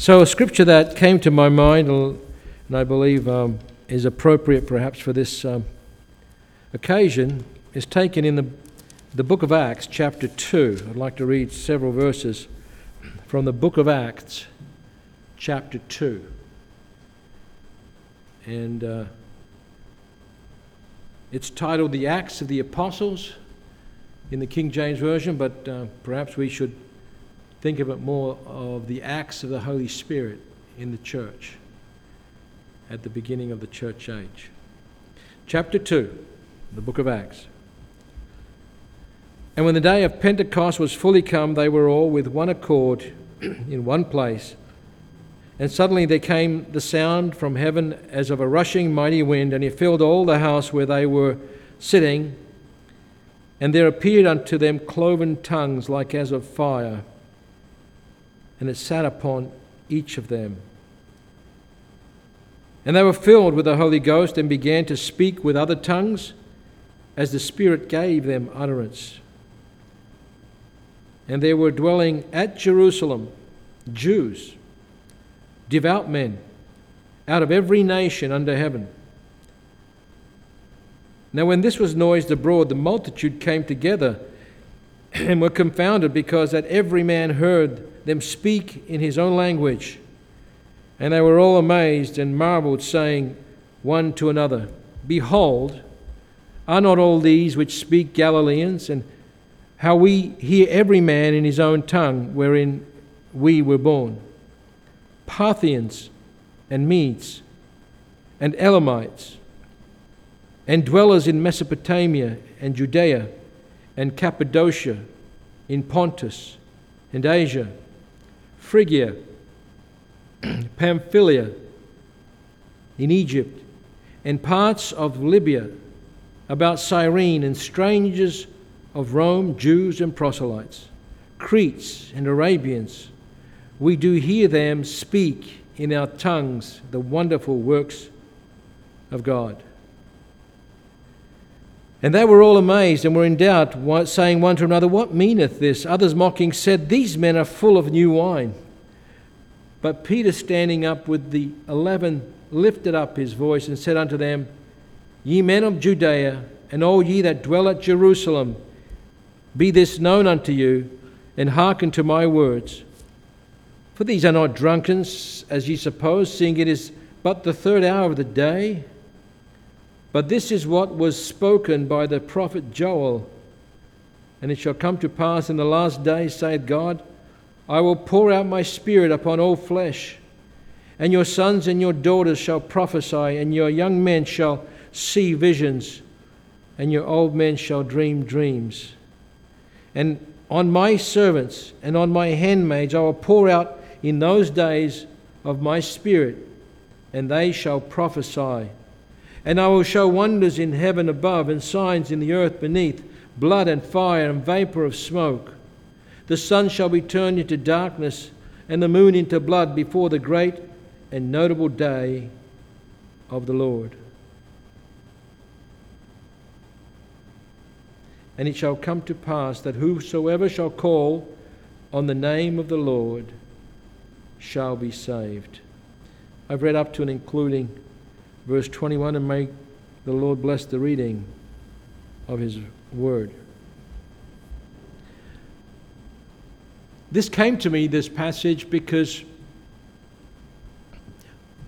So, a scripture that came to my mind, and I believe um, is appropriate perhaps for this um, occasion, is taken in the, the book of Acts, chapter 2. I'd like to read several verses from the book of Acts, chapter 2. And uh, it's titled The Acts of the Apostles in the King James Version, but uh, perhaps we should think of it more of the acts of the Holy Spirit in the church at the beginning of the church age. Chapter 2, the book of Acts. And when the day of Pentecost was fully come, they were all with one accord in one place. And suddenly there came the sound from heaven as of a rushing mighty wind, and it filled all the house where they were sitting. And there appeared unto them cloven tongues like as of fire, and it sat upon each of them. And they were filled with the Holy Ghost and began to speak with other tongues as the Spirit gave them utterance. And there were dwelling at Jerusalem Jews devout men out of every nation under heaven. Now, when this was noised abroad, the multitude came together and were confounded because that every man heard them speak in his own language. And they were all amazed and marveled, saying one to another, Behold, are not all these which speak Galileans? And how we hear every man in his own tongue wherein we were born? Parthians and Medes and Elamites and dwellers in Mesopotamia and Judea and Cappadocia, in Pontus and Asia, Phrygia, Pamphylia, in Egypt, and parts of Libya, about Cyrene, and strangers of Rome, Jews and proselytes, Cretes and Arabians we do hear them speak in our tongues the wonderful works of God. And they were all amazed and were in doubt, saying one to another, What meaneth this? Others mocking said, These men are full of new wine. But Peter, standing up with the eleven, lifted up his voice and said unto them, Ye men of Judea, and all ye that dwell at Jerusalem, be this known unto you, and hearken to my words. For these are not drunkards, as ye suppose, seeing it is but the third hour of the day. But this is what was spoken by the prophet Joel. And it shall come to pass in the last days, saith God, I will pour out my spirit upon all flesh, and your sons and your daughters shall prophesy, and your young men shall see visions, and your old men shall dream dreams. And on my servants and on my handmaids I will pour out in those days of my spirit, and they shall prophesy. And I will show wonders in heaven above and signs in the earth beneath blood and fire and vapor of smoke. The sun shall be turned into darkness and the moon into blood before the great and notable day of the Lord. And it shall come to pass that whosoever shall call on the name of the Lord shall be saved. I've read up to and including verse 21, and may the Lord bless the reading of His word. This came to me, this passage, because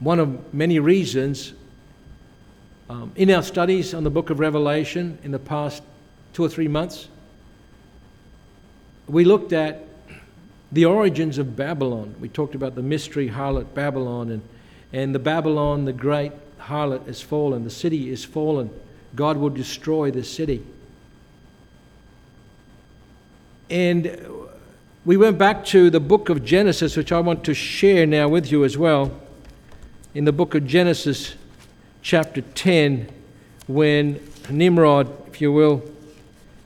one of many reasons um, in our studies on the book of Revelation in the past two or three months, we looked at the origins of Babylon. We talked about the mystery harlot Babylon, and, and the Babylon, the great harlot, is fallen. The city is fallen. God will destroy the city. And we went back to the book of Genesis, which I want to share now with you as well. In the book of Genesis, chapter 10, when Nimrod, if you will,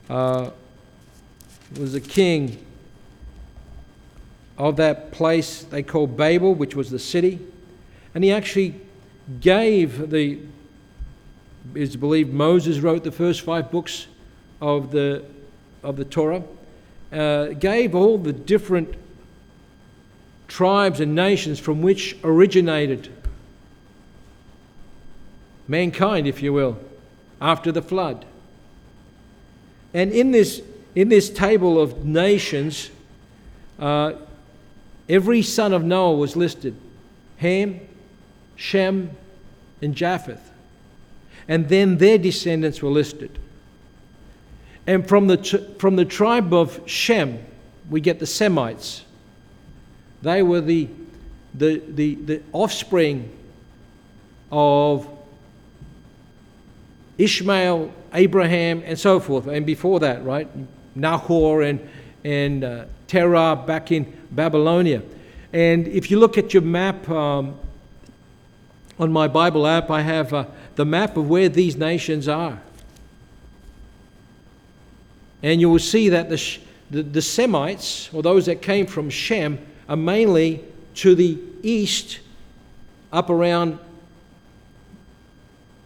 uh, was a king of that place they called Babel, which was the city. And he actually gave the, it's believed Moses wrote the first five books of the, of the Torah, uh, gave all the different tribes and nations from which originated mankind, if you will, after the flood. And in this, in this table of nations, uh, every son of Noah was listed Ham, Shem, and Japheth. And then their descendants were listed. And from the, from the tribe of Shem, we get the Semites. They were the, the, the, the offspring of Ishmael, Abraham, and so forth. And before that, right? Nahor and, and uh, Terah back in Babylonia. And if you look at your map um, on my Bible app, I have uh, the map of where these nations are. And you will see that the, the, the Semites, or those that came from Shem, are mainly to the east, up around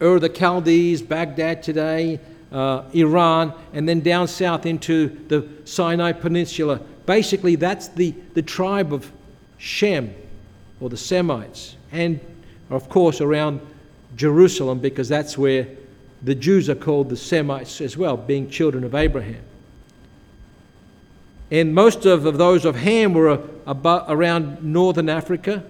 Ur the Chaldees, Baghdad today, uh, Iran, and then down south into the Sinai Peninsula. Basically, that's the, the tribe of Shem, or the Semites, and of course around Jerusalem, because that's where the Jews are called the Semites as well, being children of Abraham. And most of, of those of Ham were about, around northern Africa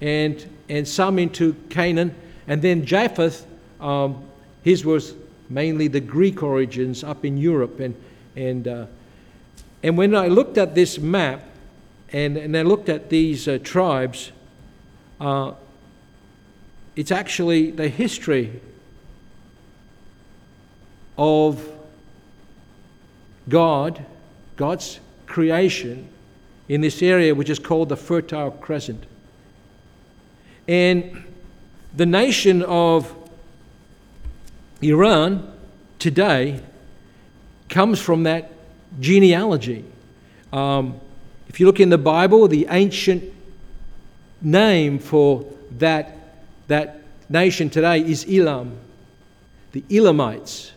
and, and some into Canaan. And then Japheth um, his was mainly the Greek origins up in Europe. And, and, uh, and when I looked at this map and, and I looked at these uh, tribes, uh, it's actually the history of God, God's creation in this area which is called the Fertile Crescent. And the nation of Iran today comes from that genealogy. Um, if you look in the Bible, the ancient name for that, that nation today is Elam, the Elamites.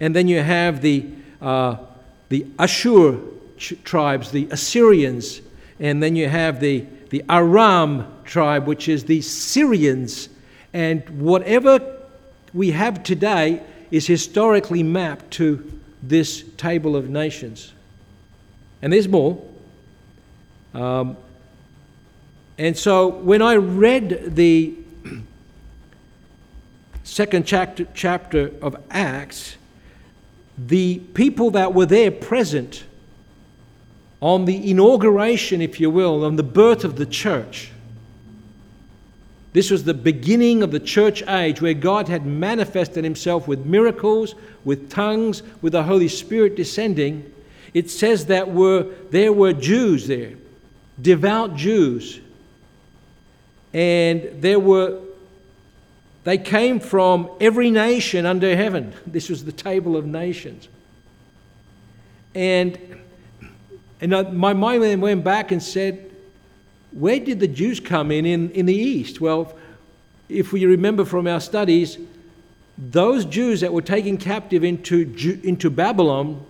And then you have the, uh, the Ashur tribes, the Assyrians. And then you have the, the Aram tribe, which is the Syrians. And whatever we have today is historically mapped to this table of nations. And there's more. Um, and so when I read the second chapter, chapter of Acts, the people that were there present on the inauguration, if you will, on the birth of the church, this was the beginning of the church age where God had manifested himself with miracles, with tongues, with the Holy Spirit descending. It says that were, there were Jews there, devout Jews. And there were, they came from every nation under heaven. This was the table of nations. And, and my mind then went back and said, where did the Jews come in, in in the east? Well, if we remember from our studies, those Jews that were taken captive into, into Babylon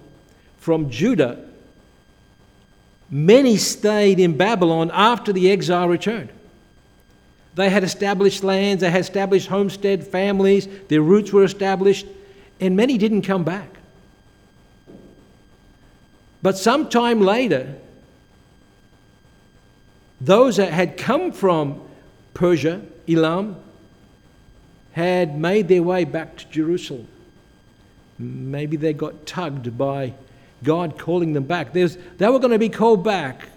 from Judah, many stayed in Babylon after the exile returned. They had established lands, they had established homestead families, their roots were established, and many didn't come back. But sometime later, those that had come from Persia, Elam, had made their way back to Jerusalem. Maybe they got tugged by God calling them back. There's, they were going to be called back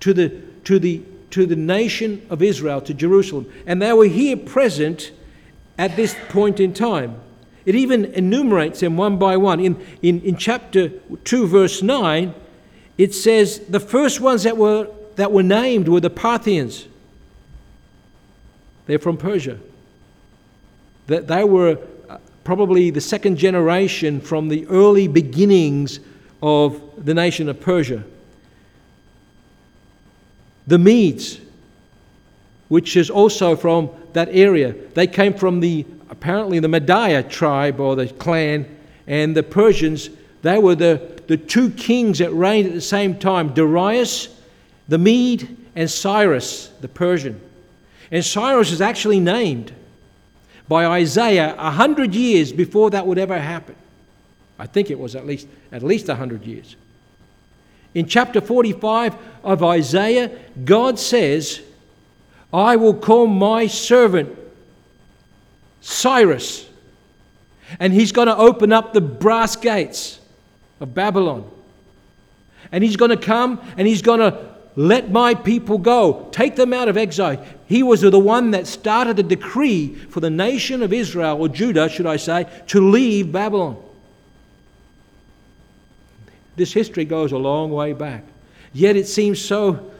to the, to, the, to the nation of Israel, to Jerusalem. And they were here present at this point in time. It even enumerates them one by one. In, in, in chapter 2, verse 9, it says the first ones that were that were named were the Parthians. They're from Persia. That they were uh, probably the second generation from the early beginnings of the nation of Persia. The Medes, which is also from that area, they came from the apparently the Media tribe or the clan, and the Persians, they were the, the two kings that reigned at the same time Darius the Mede and Cyrus the Persian. And Cyrus is actually named by Isaiah a hundred years before that would ever happen. I think it was at least at least a hundred years. In chapter 45 of Isaiah, God says, I will call my servant Cyrus, and he's going to open up the brass gates of Babylon. And he's going to come and he's going to let my people go, take them out of exile. He was the one that started the decree for the nation of Israel, or Judah, should I say, to leave Babylon. This history goes a long way back. Yet it seems so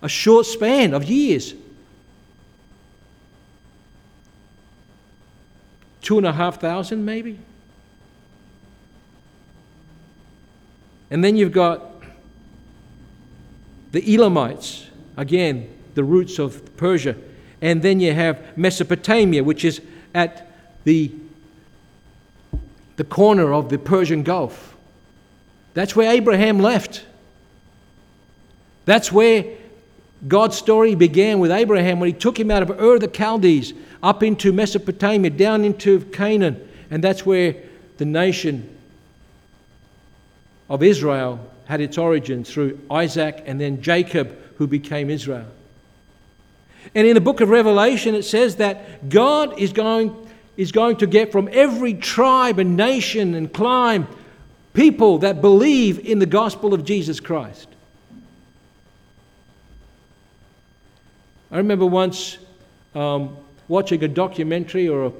a short span of years. Two and a half thousand, maybe? And then you've got the Elamites, again, the roots of Persia. And then you have Mesopotamia, which is at the, the corner of the Persian Gulf. That's where Abraham left. That's where God's story began with Abraham when he took him out of Ur the Chaldees up into Mesopotamia, down into Canaan. And that's where the nation of Israel had its origin through Isaac and then Jacob, who became Israel. And in the book of Revelation, it says that God is going, is going to get from every tribe and nation and clime people that believe in the gospel of Jesus Christ. I remember once um, watching a documentary or a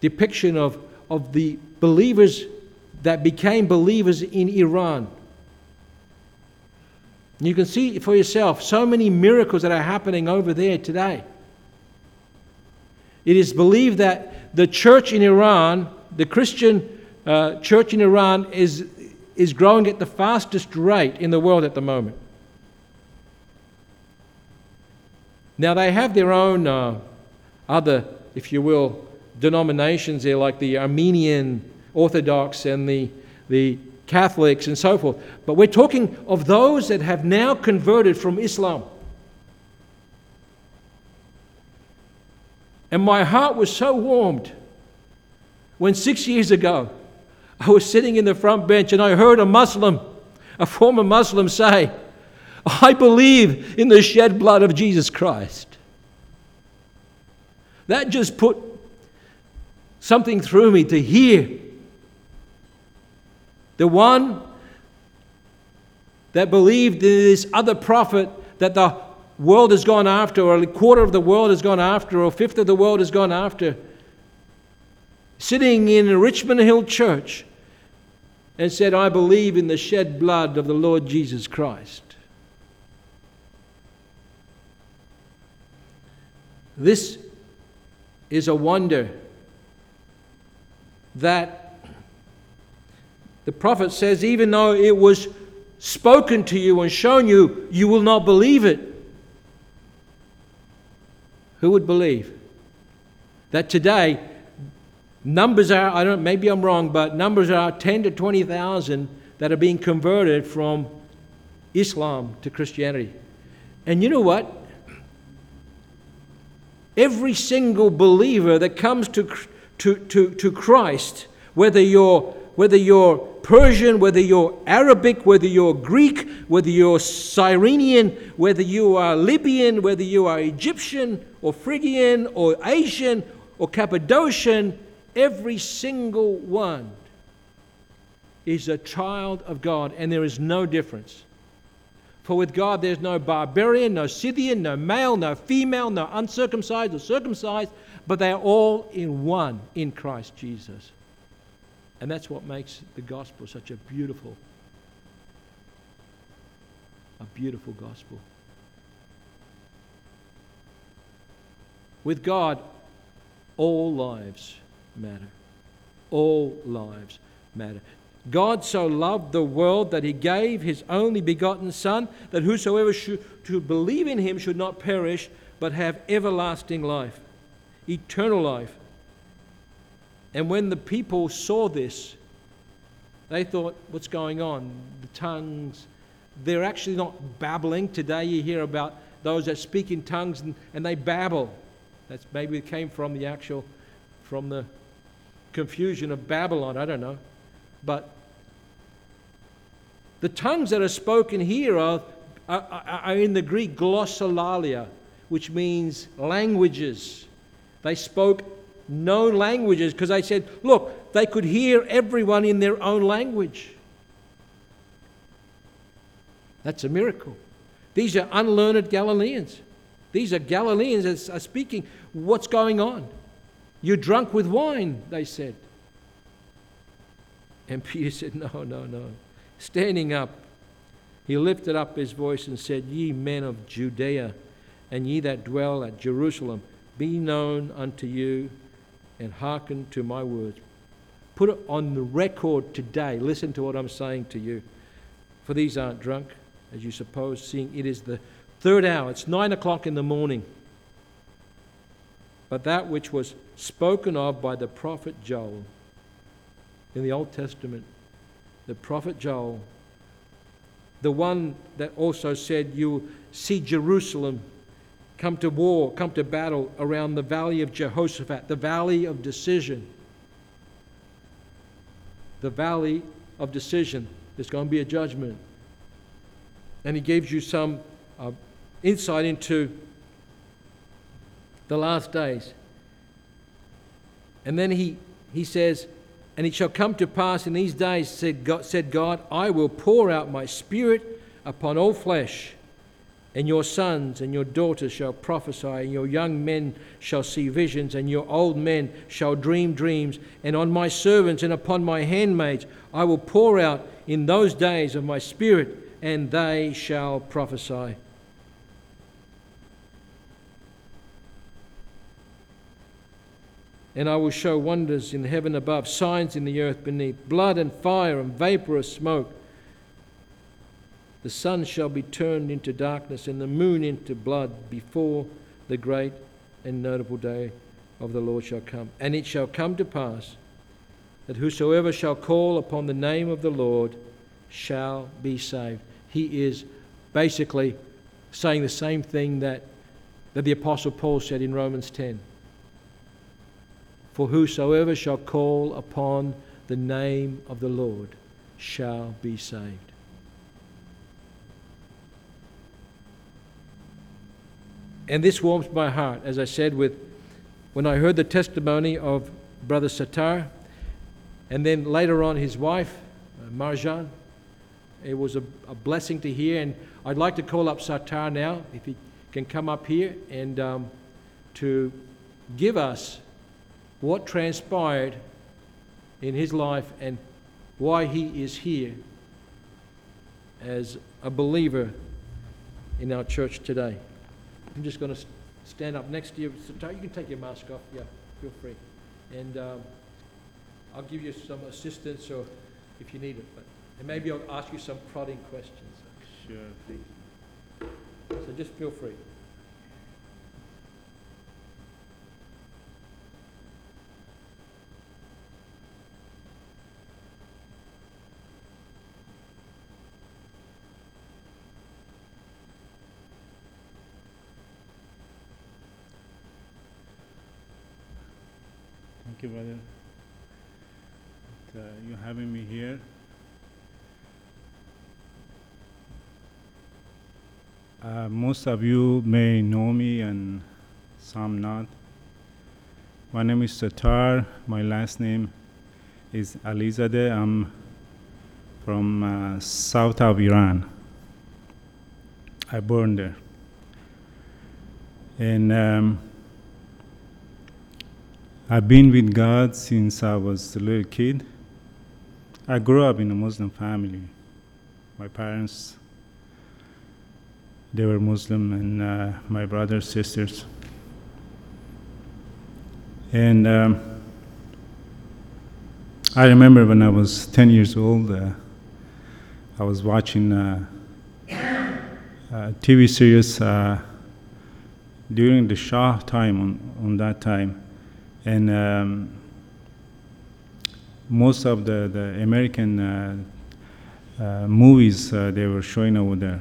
depiction of, of the believers that became believers in Iran. You can see for yourself so many miracles that are happening over there today. It is believed that the church in Iran, the Christian uh, church in Iran, is, is growing at the fastest rate in the world at the moment. Now, they have their own uh, other, if you will, denominations there, like the Armenian Orthodox and the, the Catholics and so forth. But we're talking of those that have now converted from Islam. And my heart was so warmed when six years ago I was sitting in the front bench and I heard a Muslim, a former Muslim, say, I believe in the shed blood of Jesus Christ. That just put something through me to hear the one that believed in this other prophet that the world has gone after, or a quarter of the world has gone after, or a fifth of the world has gone after, sitting in a Richmond Hill church and said, I believe in the shed blood of the Lord Jesus Christ. This is a wonder that the prophet says, even though it was spoken to you and shown you, you will not believe it. Who would believe? That today, numbers are, I don't maybe I'm wrong, but numbers are 10 to 20,000 that are being converted from Islam to Christianity. And you know what? Every single believer that comes to, to, to, to Christ, whether you're whether you're Persian, whether you're Arabic, whether you're Greek, whether you're Cyrenian, whether you are Libyan, whether you are Egyptian or Phrygian or Asian or Cappadocian, every single one is a child of God, and there is no difference. For with God there's no barbarian, no Scythian, no male, no female, no uncircumcised or circumcised, but they are all in one in Christ Jesus. And that's what makes the gospel such a beautiful, a beautiful gospel. With God, all lives matter. All lives matter. God so loved the world that he gave his only begotten Son, that whosoever should, should believe in him should not perish, but have everlasting life, eternal life. And when the people saw this, they thought, what's going on? The tongues, they're actually not babbling. Today you hear about those that speak in tongues and, and they babble. That's maybe it came from the actual, from the confusion of Babylon. I don't know. But the tongues that are spoken here are, are, are in the Greek glossolalia, which means languages. They spoke known languages because they said, look, they could hear everyone in their own language. That's a miracle. These are unlearned Galileans. These are Galileans that are speaking. What's going on? You're drunk with wine, they said. And Peter said, No, no, no. Standing up, he lifted up his voice and said, Ye men of Judea, and ye that dwell at Jerusalem, be known unto you and hearken to my words. Put it on the record today. Listen to what I'm saying to you. For these aren't drunk, as you suppose, seeing it is the third hour. It's nine o'clock in the morning. But that which was spoken of by the prophet Joel in the Old Testament, the prophet Joel, the one that also said, You see Jerusalem come to war, come to battle around the valley of Jehoshaphat, the valley of decision. The valley of decision. There's going to be a judgment. And he gives you some uh, insight into the last days. And then he, he says, And it shall come to pass in these days, said God, said God, I will pour out my spirit upon all flesh and your sons and your daughters shall prophesy, and your young men shall see visions, and your old men shall dream dreams. And on my servants and upon my handmaids I will pour out in those days of my spirit, and they shall prophesy. And I will show wonders in heaven above, signs in the earth beneath, blood and fire and vaporous smoke. The sun shall be turned into darkness and the moon into blood before the great and notable day of the Lord shall come. And it shall come to pass that whosoever shall call upon the name of the Lord shall be saved. He is basically saying the same thing that, that the Apostle Paul said in Romans 10. For whosoever shall call upon the name of the Lord shall be saved. And this warms my heart, as I said, with when I heard the testimony of Brother Satar, and then later on his wife, uh, Marjan. It was a, a, blessing to hear, and I'd like to call up Satar now, if he can come up here and um, to give us what transpired in his life and why he is here as a believer in our church today. I'm just going to stand up next to you. You can take your mask off. Yeah, feel free. And um, I'll give you some assistance or if you need it. But, and maybe I'll ask you some prodding questions. Sure, thank you. So just feel free. Brother. That, uh, you having me here. Uh, most of you may know me and some not. My name is Satar. My last name is Alizadeh. I'm from uh, south of Iran. I born there. And um, I've been with God since I was a little kid. I grew up in a Muslim family. My parents, they were Muslim, and uh, my brothers, sisters. And um, I remember when I was 10 years old, uh, I was watching a, a TV series uh, during the Shah time, on, on that time and um, most of the, the American uh, uh, movies uh, they were showing over there.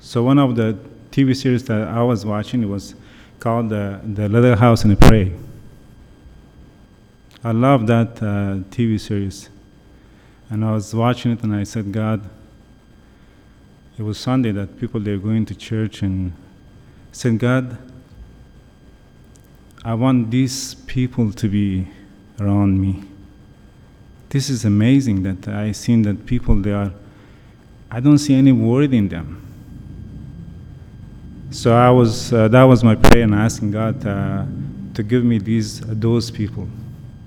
So one of the TV series that I was watching was called the the Little House in the Prairie. I love that TV series, and I was watching it and I said, God. It was Sunday that people they were going to church and said, God, I want these people to be around me. This is amazing that I seen that people they are. I don't see any word in them. So I was uh, that was my prayer and asking God uh, to give me these those people.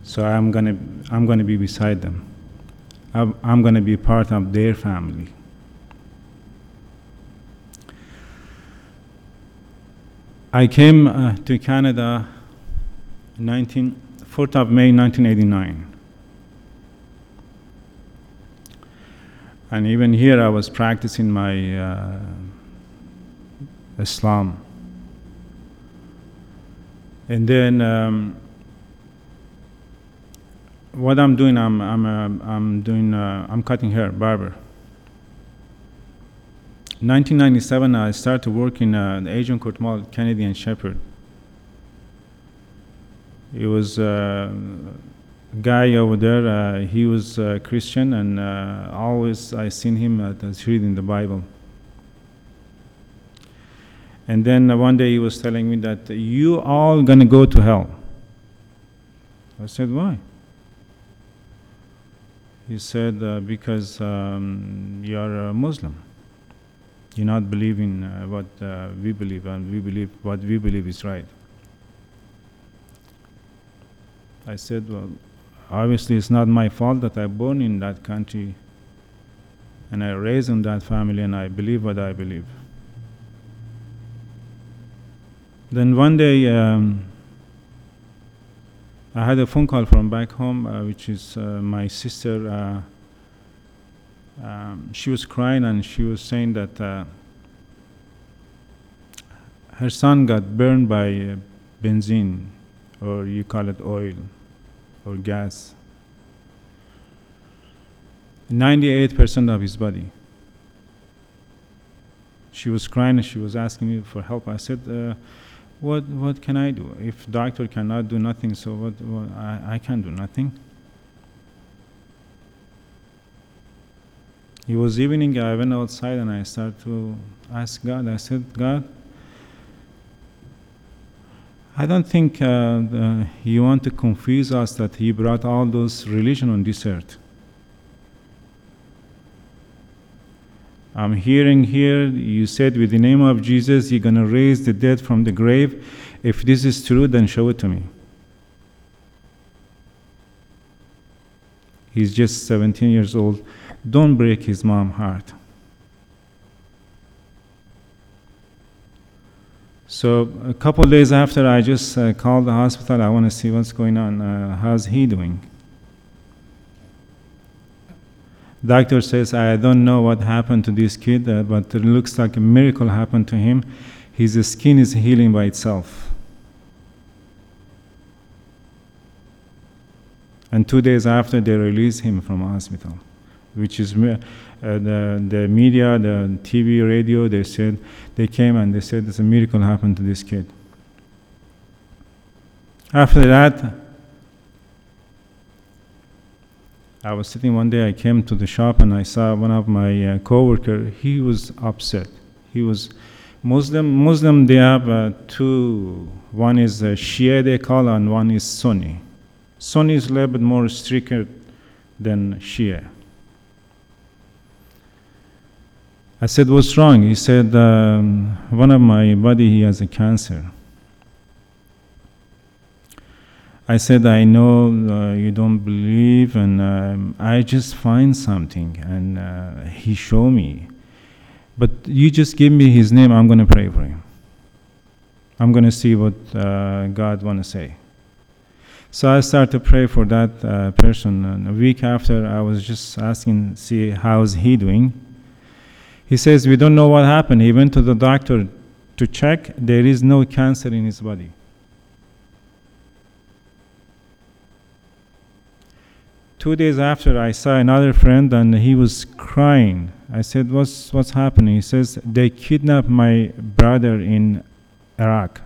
So I'm gonna I'm gonna be beside them. I'm, I'm gonna be part of their family. I came uh, to Canada 19, 4th of May 1989. And even here I was practicing my uh, Islam. And then um, what I'm doing, I'm, I'm, uh, I'm doing, uh, I'm cutting hair, barber. 1997, I started working uh, the Agincourt Mall, Kennedy and Sheppard. It was uh, a guy over there. Uh, he was uh, Christian, and uh, always I seen him uh, reading the Bible. And then uh, one day he was telling me that you all gonna go to hell. I said, why? He said, uh, because um, you are a Muslim. You're not believing uh, what uh, we believe, and we believe what we believe is right. I said, well, obviously it's not my fault that I born in that country, and I raised in that family, and I believe what I believe. Then one day, um, I had a phone call from back home, uh, which is uh, my sister. Uh, um, she was crying and she was saying that uh, her son got burned by uh, benzene, or you call it oil or gas. 98% of his body. She was crying she was asking me for help. I said, uh, what, what can I do? If doctor cannot do nothing, so what, what I, I can't do nothing. It was evening, I went outside and I started to ask God. I said, God, I don't think uh, the, you want to confuse us that He brought all those religion on this earth. I'm hearing here, you said with the name of Jesus, you're going to raise the dead from the grave. If this is true, then show it to me. He's just 17 years old. Don't break his mom heart. So a couple days after, I just uh, called the hospital. I want to see what's going on. Uh, how's he doing? Doctor says, I don't know what happened to this kid, uh, but it looks like a miracle happened to him. His skin is healing by itself. And two days after, they released him from hospital, which is the, the media, the TV, radio, they said, they came and they said, there's a miracle happened to this kid. After that, I was sitting one day, I came to the shop and I saw one of my uh, coworker, he was upset. He was Muslim. Muslim, they have uh, two, one is uh, Shia they call and one is Sunni. Sunni is a little bit more stricter than Shia. I said, what's wrong? He said, um, one of my buddy, he has a cancer. I said, I know uh, you don't believe, and um, I just find something, and uh, he show me. But you just give me his name, I'm going to pray for him. I'm going to see what uh, God want to say. So I started to pray for that uh, person, and a week after, I was just asking, see how's he doing. He says, we don't know what happened. He went to the doctor to check. There is no cancer in his body. two days after, I saw another friend and he was crying. I said, What's, what's happening? He says, They kidnapped my brother in Iraq,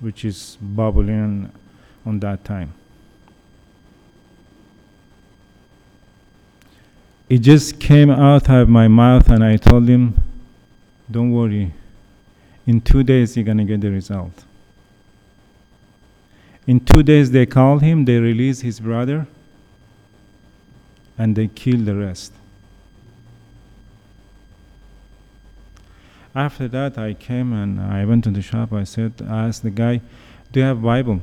which is Babylon on that time. It just came out of my mouth, and I told him, Don't worry. In two days, you're going to get the result. In two days, they called him, they released his brother, and they killed the rest. After that, I came and I went to the shop. I said, I asked the guy, Do you have Bible?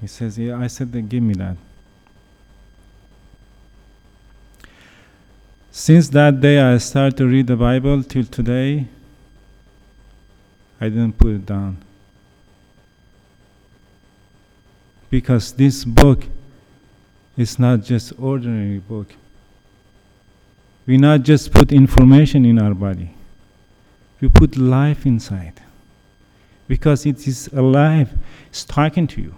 He says, Yeah. I said, Give me that. Since that day, I started to read the Bible till today. I didn't put it down. Because this book is not just ordinary book. We not just put information in our body. We put life inside. Because it is alive, it's talking to you.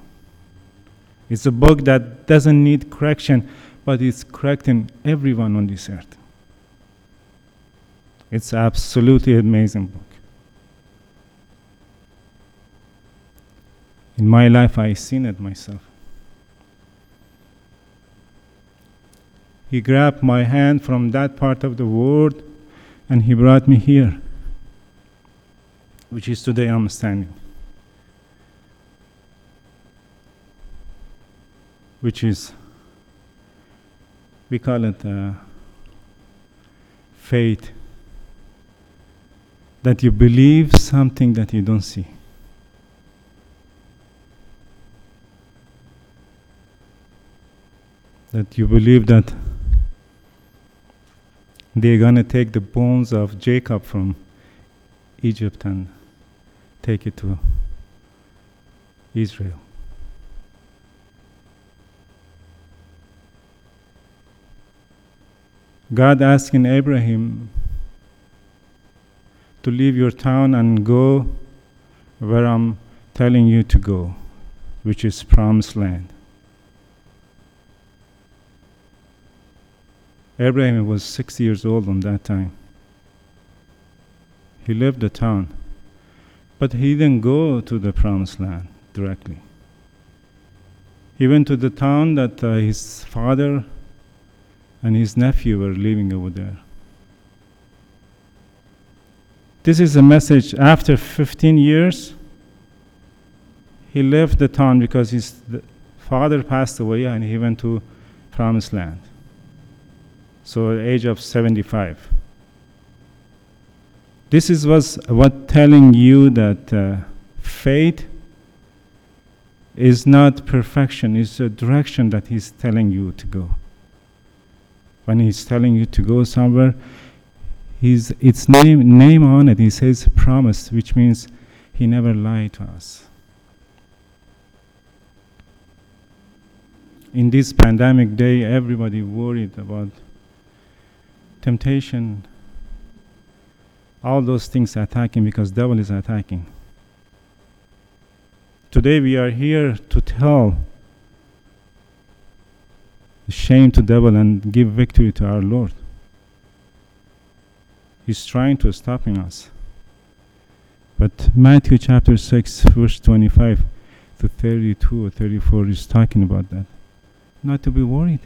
It's a book that doesn't need correction, but it's correcting everyone on this earth. It's absolutely amazing book. In my life, I seen it myself. He grabbed my hand from that part of the world and he brought me here, which is today I'm standing. Which is, we call it uh, faith that you believe something that you don't see. That you believe that they're going to take the bones of Jacob from Egypt and take it to Israel. God asking Abraham to leave your town and go where I'm telling you to go, which is promised land. Abraham was six years old on that time. He left the town, but he didn't go to the promised land directly. He went to the town that uh, his father and his nephew were living over there. This is a message after 15 years. He left the town because his father passed away and he went to promised land. So at the age of 75. This is was what telling you that uh, faith is not perfection, it's a direction that he's telling you to go. When he's telling you to go somewhere, He's, its name, name on it, he says promise, which means he never lied to us. In this pandemic day, everybody worried about temptation, all those things attacking because devil is attacking. Today we are here to tell shame to devil and give victory to our Lord. He's trying to stop us. But Matthew chapter 6, verse 25 to 32 or 34 is talking about that. Not to be worried.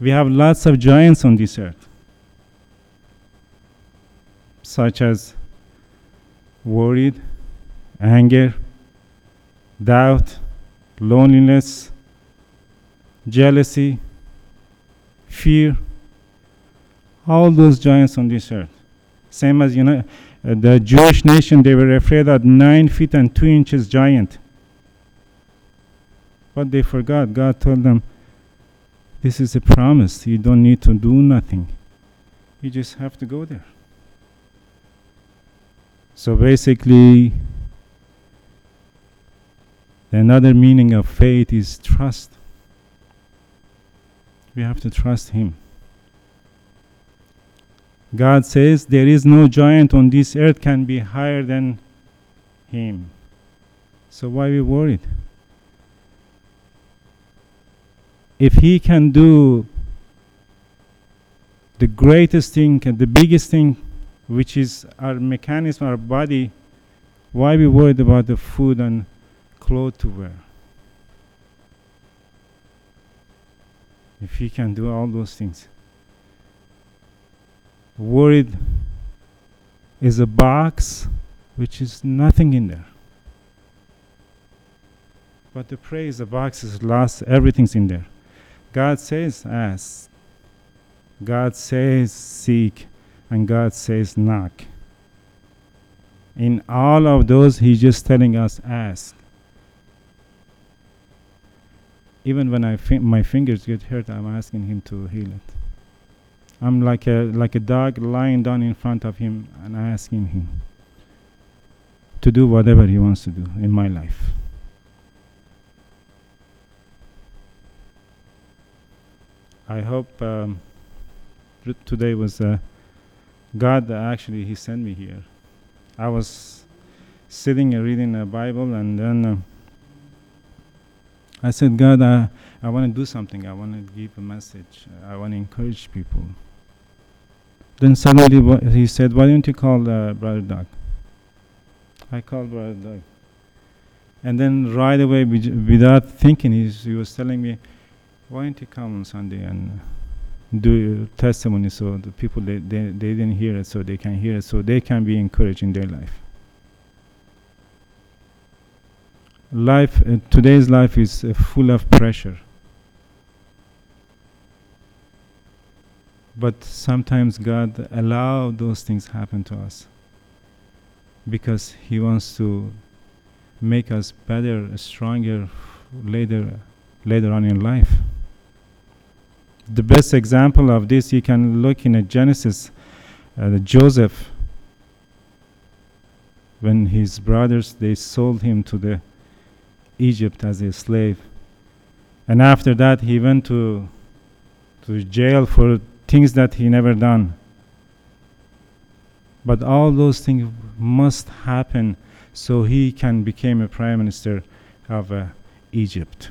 We have lots of giants on this earth, such as worried, anger, doubt, loneliness, jealousy, fear all those giants on this earth. Same as you know, uh, the Jewish nation, they were afraid of nine feet and two inches giant. But they forgot. God told them, This is a promise. You don't need to do nothing. You just have to go there. So basically, another meaning of faith is trust. We have to trust Him. God says there is no giant on this earth can be higher than him. So why we worried? if he can do the greatest thing and the biggest thing, which is our mechanism, our body, why we worried about the food and clothes to wear? If he can do all those things. Worried is a box which is nothing in there. But the praise, the box is lost, everything's in there. God says, ask. God says, seek. And God says, knock. In all of those, He's just telling us, ask. Even when I fi- my fingers get hurt, I'm asking Him to heal it. I'm like a, like a dog lying down in front of Him and asking Him to do whatever He wants to do in my life. I hope um, today was uh, God that actually He sent me here. I was sitting and reading the Bible, and then uh, I said, God, uh, I want to do something. I want to give a message. I want to encourage people. Then suddenly he said, Why don't you call uh, Brother Doug? I called Brother Doug. And then right away, wi- without thinking, he was telling me, why don't you come on Sunday and do testimony so the people they, they, they didn't hear it so they can hear it so they can be encouraged in their life. Life uh, today's life is uh, full of pressure. But sometimes God allow those things happen to us because he wants to make us better, stronger later later on in life. The best example of this you can look in Genesis, uh, Joseph, when his brothers they sold him to the Egypt as a slave, and after that he went to to jail for things that he never done. But all those things must happen so he can become a prime minister of uh, Egypt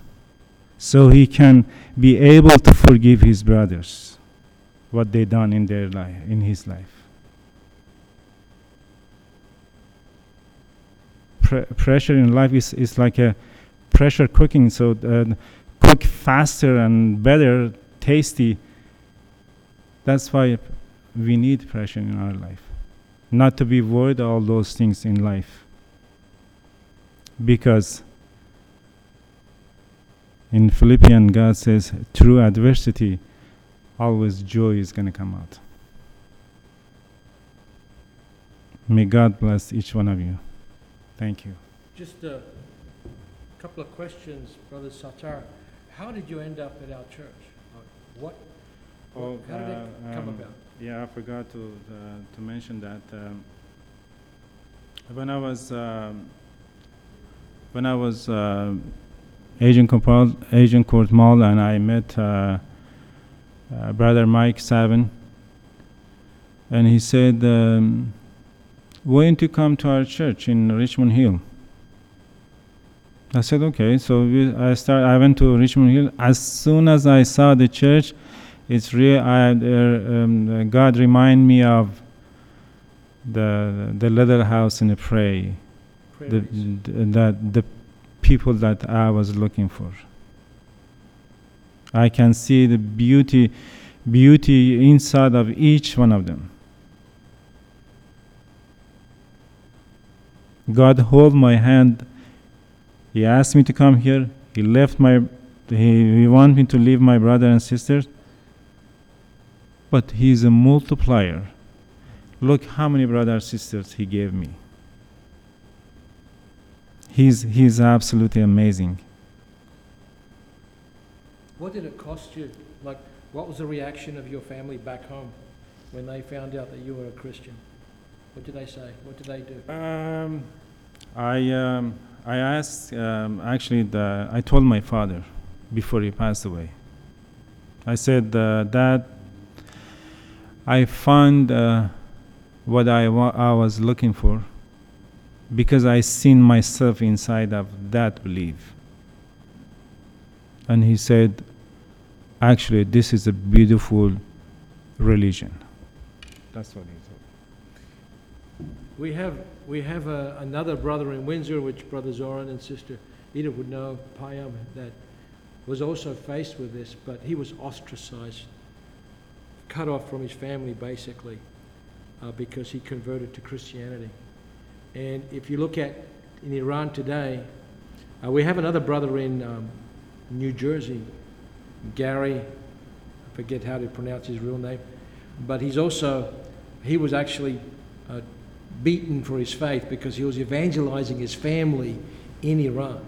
so he can be able to forgive his brothers what they done in their life in his life Pre- pressure in life is, is like a pressure cooking so uh, cook faster and better tasty that's why we need pressure in our life not to be worried all those things in life because in Philippian, God says, through adversity, always joy is going to come out. May God bless each one of you. Thank you. Just a couple of questions, Brother Satar. How did you end up at our church? What, Oh, how did that uh, come um, about? Yeah, I forgot to uh, to mention that um, when I was um, when I was uh, Agent Corporal, Agincourt Mall, and I met uh, uh, Brother Mike Savin, and he said, um, "Why don't you come to our church in Richmond Hill?" I said, "Okay." So we, I start. I went to Richmond Hill. As soon as I saw the church, it's real. I, uh, um, God remind me of the the little house in the prairie, the, that the people that I was looking for. I can see the beauty, beauty inside of each one of them. God hold my hand. He asked me to come here. He left my. He, he want me to leave my brother and sisters. But he is a multiplier. Look how many brothers and sisters he gave me. He's, he's absolutely amazing. What did it cost you? Like, what was the reaction of your family back home when they found out that you were a Christian? What did they say? What did they do? Um, I, um, I asked, um, actually, the, I told my father before he passed away. I said, uh, Dad, I found uh, what I, wa- I was looking for because I seen myself inside of that belief. And he said, actually this is a beautiful religion. That's what he told. We have, we have uh, another brother in Windsor, which Brother Zoran and Sister Edith would know, Payam, that was also faced with this, but he was ostracized, cut off from his family, basically, uh, because he converted to Christianity. And if you look at in Iran today, uh, we have another brother in um, New Jersey, Gary, I forget how to pronounce his real name, but he's also, he was actually uh, beaten for his faith because he was evangelizing his family in Iran.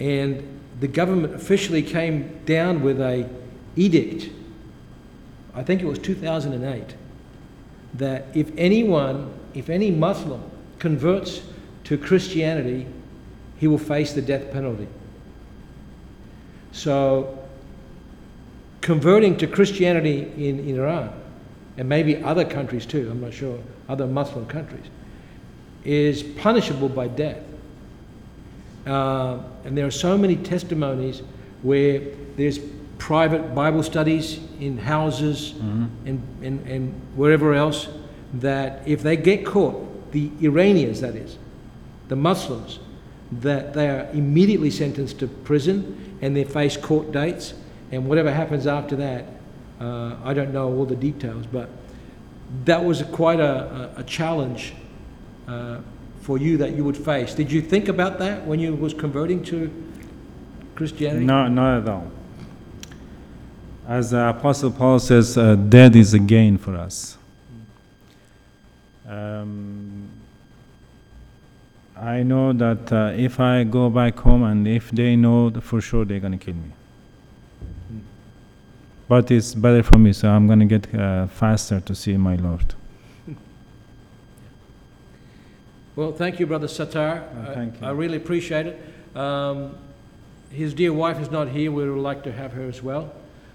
And the government officially came down with a edict, I think it was 2008, that if anyone, if any Muslim converts to Christianity, he will face the death penalty. So, converting to Christianity in, in Iran, and maybe other countries too, I'm not sure, other Muslim countries, is punishable by death. Uh, and there are so many testimonies where there's private Bible studies in houses and, and, and wherever else that if they get caught, the Iranians, that is, the Muslims, that they are immediately sentenced to prison and they face court dates. And whatever happens after that, uh, I don't know all the details, but that was a, quite a, a, a challenge uh, for you that you would face. Did you think about that when you was converting to Christianity? No, not at all. As the Apostle Paul says, uh, death is a gain for us. Um, I know that uh, if I go back home and if they know, for sure they're going to kill me. But it's better for me, so I'm going to get uh, faster to see my Lord. Well, thank you, Brother Satar. Uh, I- thank you. I really appreciate it. Um, his dear wife is not here. We would like to have her as well.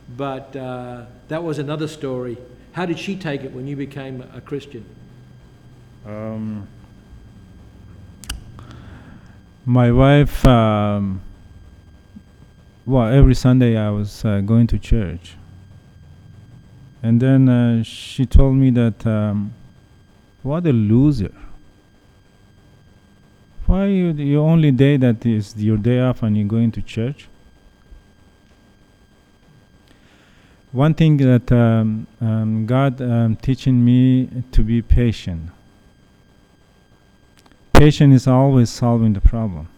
But uh, that was another story. How did she take it when you became a Christian? Um, my wife, um, well, every Sunday I was uh, going to church. And then uh, she told me that, um, what a loser. Why you, your only day that is your day off and you're going to church? One thing that um, um, God um, teaching me to be patient. Patient is always solving the problem.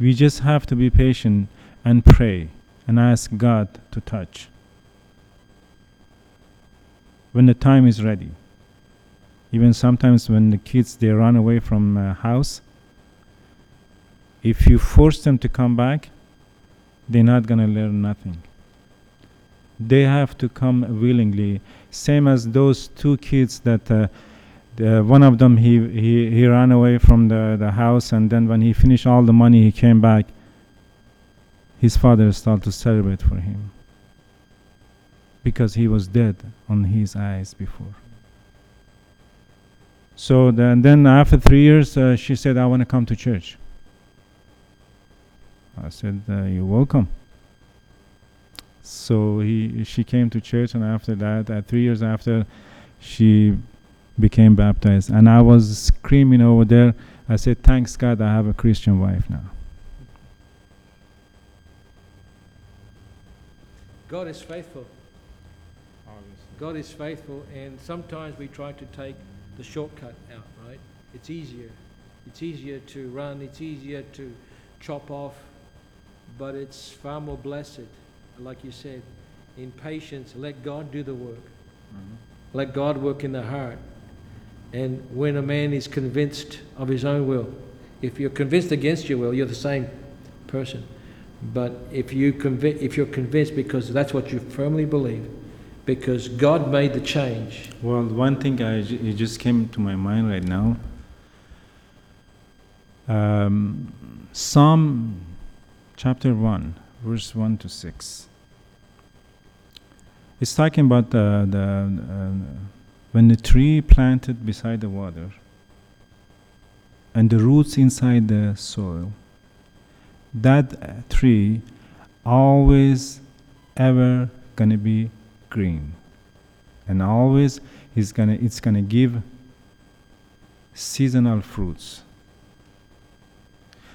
We just have to be patient and pray and ask God to touch when the time is ready. Even sometimes when the kids they run away from a house, if you force them to come back, they're not gonna learn nothing. They have to come willingly. Same as those two kids that uh, the, one of them he, he, he ran away from the, the house and then when he finished all the money he came back. His father started to celebrate for him because he was dead on his eyes before. So then, then after three years uh, she said i want to come to church. I said uh, you're welcome so he she came to church and after that uh, three years after she became baptized and i was screaming over there i said thanks god i have a christian wife now God is faithful. God is faithful, and sometimes we try to take the shortcut out, right? It's easier. It's easier to run, it's easier to chop off, but it's far more blessed, like you said, in patience. Let God do the work. Let God work in the heart. And when a man is convinced of his own will, if you're convinced against your will, you're the same person. But if, you convi- if you're convinced because that's what you firmly believe, because God made the change, well one thing I it just came to my mind right now um, psalm chapter 1 verse 1 to 6 it's talking about the, the uh, when the tree planted beside the water and the roots inside the soil that tree always ever to be green. And always is to it's to give seasonal fruits.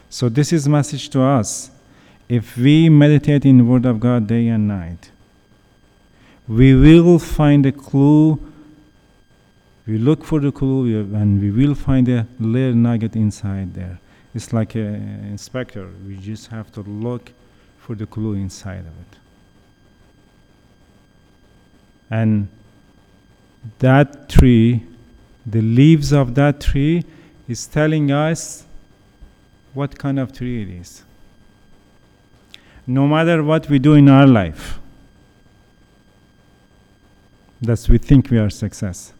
So this is message to us. If we meditate in the word of God day and night, we will find a clue. We look for the clue and we will find a little nugget inside there. It's like an inspector. We just have to look for the clue inside of it. And that tree, the leaves of that tree, is telling us what kind of tree it is. No matter what we do in our life, that we think we are success.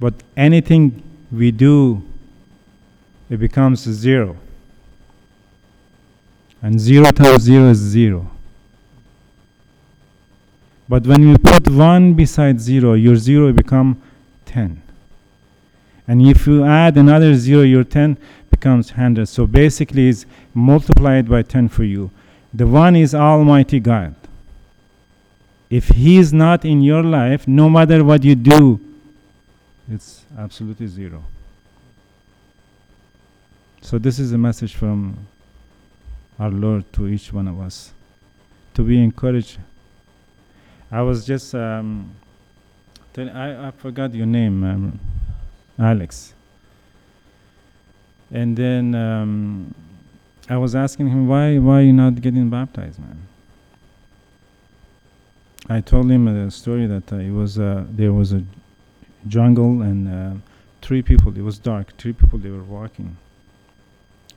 But anything we do, it becomes zero. And zero times zero is zero. But when you put 1 beside 0, your 0 become 10. And if you add another 0, your 10 becomes 100. So basically it's multiplied by 10 for you. The 1 is Almighty God. If He is not in your life, no matter what you do, it's absolutely zero. So this is a message from our Lord to each one of us. To be encouraged I was just um, tell, I, I forgot your name, um, Alex. And then um, I was asking him why why you not getting baptized, man. I told him a story that uh, it was uh, there was a jungle and uh, three people. It was dark. Three people they were walking,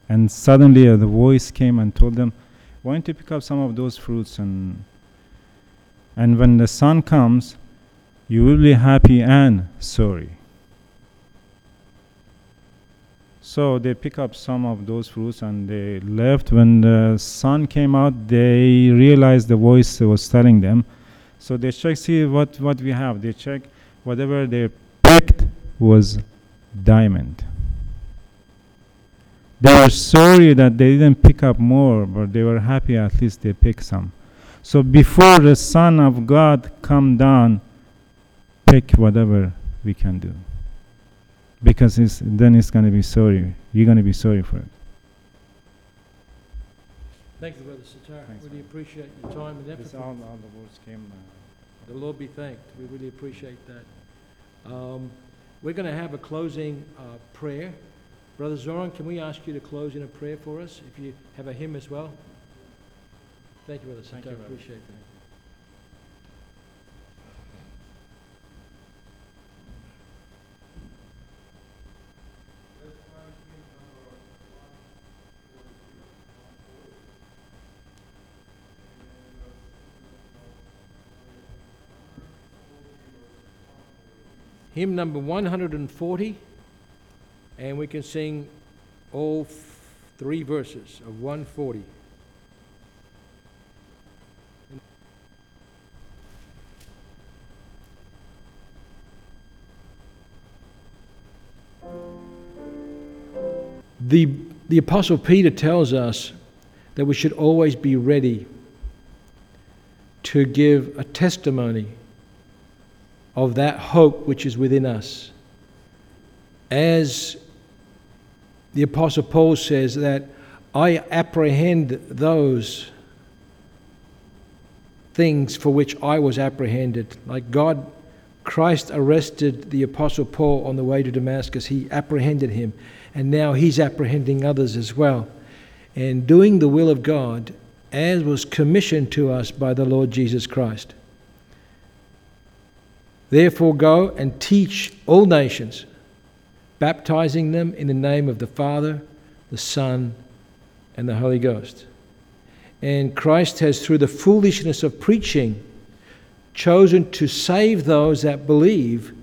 and suddenly uh, the voice came and told them, "Why don't you pick up some of those fruits and and when the sun comes, you will be happy and sorry. So they pick up some of those fruits and they left. When the sun came out, they realized the voice was telling them. So they check, see what, what we have. They check whatever they picked was diamond. They were sorry that they didn't pick up more, but they were happy at least they picked some. So before the Son of God come down, pick whatever we can do. Because it's, then it's going to be sorry. You're going to be sorry for it. Thank you, Brother Satar. Thanks, Really man. appreciate your time and effort. all, all the words came. Uh, The Lord be thanked. We really appreciate that. Um, We're going to have a closing uh, prayer. Brother Zoran, can we ask you to close in a prayer for us, if you have a hymn as well? Thank you, Brother Thank Satar. you, brother. Appreciate that. Hymn number 140, and we can sing all three verses of 140. The, the Apostle Peter tells us that we should always be ready to give a testimony of that hope which is within us. As the Apostle Paul says, that I apprehend those things for which I was apprehended. Like God, Christ arrested the Apostle Paul on the way to Damascus, he apprehended him, and now he's apprehending others as well. And doing the will of God as was commissioned to us by the Lord Jesus Christ. Therefore, go and teach all nations, baptizing them in the name of the Father, the Son, and the Holy Ghost. And Christ has, through the foolishness of preaching, chosen to save those that believe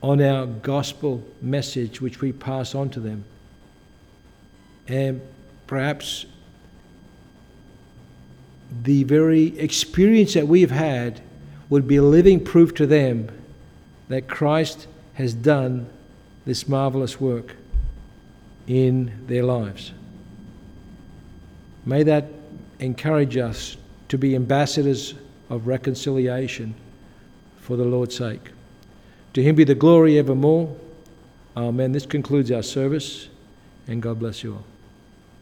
on our gospel message, which we pass on to them. And perhaps the very experience that we've had would be living proof to them that Christ has done this marvelous work in their lives. May that encourage us to be ambassadors of reconciliation for the Lord's sake. To him be the glory evermore. Amen. This concludes our service, and God bless you all.